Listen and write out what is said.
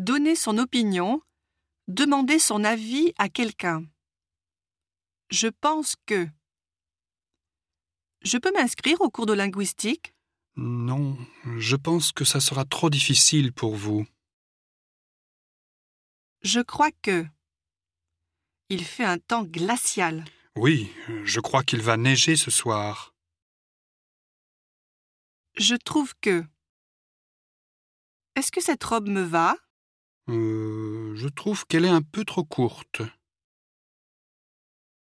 Donner son opinion. Demander son avis à quelqu'un. Je pense que. Je peux m'inscrire au cours de linguistique? Non, je pense que ça sera trop difficile pour vous. Je crois que. Il fait un temps glacial. Oui, je crois qu'il va neiger ce soir. Je trouve que. Est-ce que cette robe me va? Euh, je trouve qu'elle est un peu trop courte.